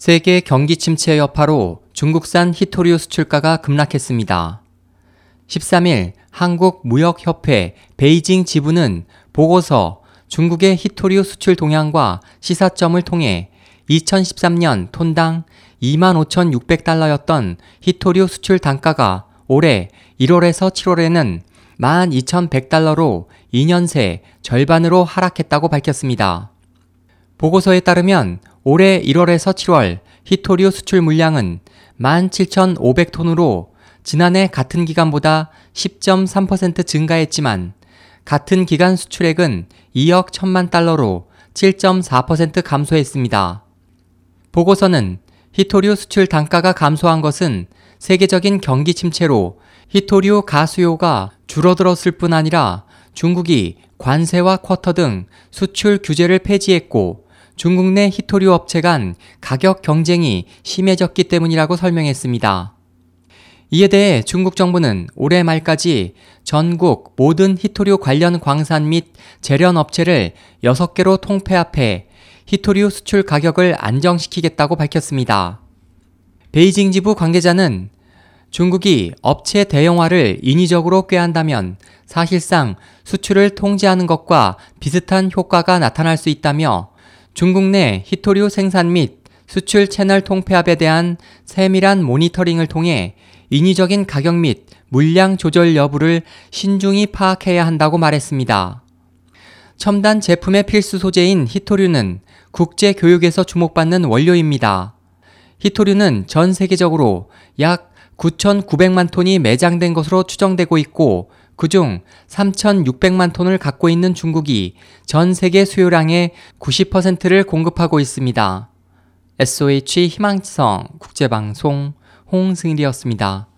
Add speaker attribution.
Speaker 1: 세계 경기 침체 여파로 중국산 히토류 수출가가 급락했습니다. 13일 한국무역협회 베이징 지부는 보고서 중국의 히토류 수출 동향과 시사점을 통해 2013년 톤당 25,600달러였던 히토류 수출 단가가 올해 1월에서 7월에는 12,100달러로 2년 새 절반으로 하락했다고 밝혔습니다. 보고서에 따르면 올해 1월에서 7월 히토류 수출 물량은 17,500톤으로 지난해 같은 기간보다 10.3% 증가했지만 같은 기간 수출액은 2억 1천만 달러로 7.4% 감소했습니다. 보고서는 히토류 수출 단가가 감소한 것은 세계적인 경기 침체로 히토류 가수요가 줄어들었을 뿐 아니라 중국이 관세와 쿼터 등 수출 규제를 폐지했고 중국 내 히토류 업체 간 가격 경쟁이 심해졌기 때문이라고 설명했습니다. 이에 대해 중국 정부는 올해 말까지 전국 모든 히토류 관련 광산 및 재련 업체를 6개로 통폐합해 히토류 수출 가격을 안정시키겠다고 밝혔습니다. 베이징 지부 관계자는 중국이 업체 대형화를 인위적으로 꾀한다면 사실상 수출을 통제하는 것과 비슷한 효과가 나타날 수 있다며 중국 내 히토류 생산 및 수출 채널 통폐합에 대한 세밀한 모니터링을 통해 인위적인 가격 및 물량 조절 여부를 신중히 파악해야 한다고 말했습니다. 첨단 제품의 필수 소재인 히토류는 국제 교육에서 주목받는 원료입니다. 히토류는 전 세계적으로 약 9,900만 톤이 매장된 것으로 추정되고 있고 그중 3,600만 톤을 갖고 있는 중국이 전 세계 수요량의 90%를 공급하고 있습니다. SOH 희망지성 국제방송 홍승일이었습니다.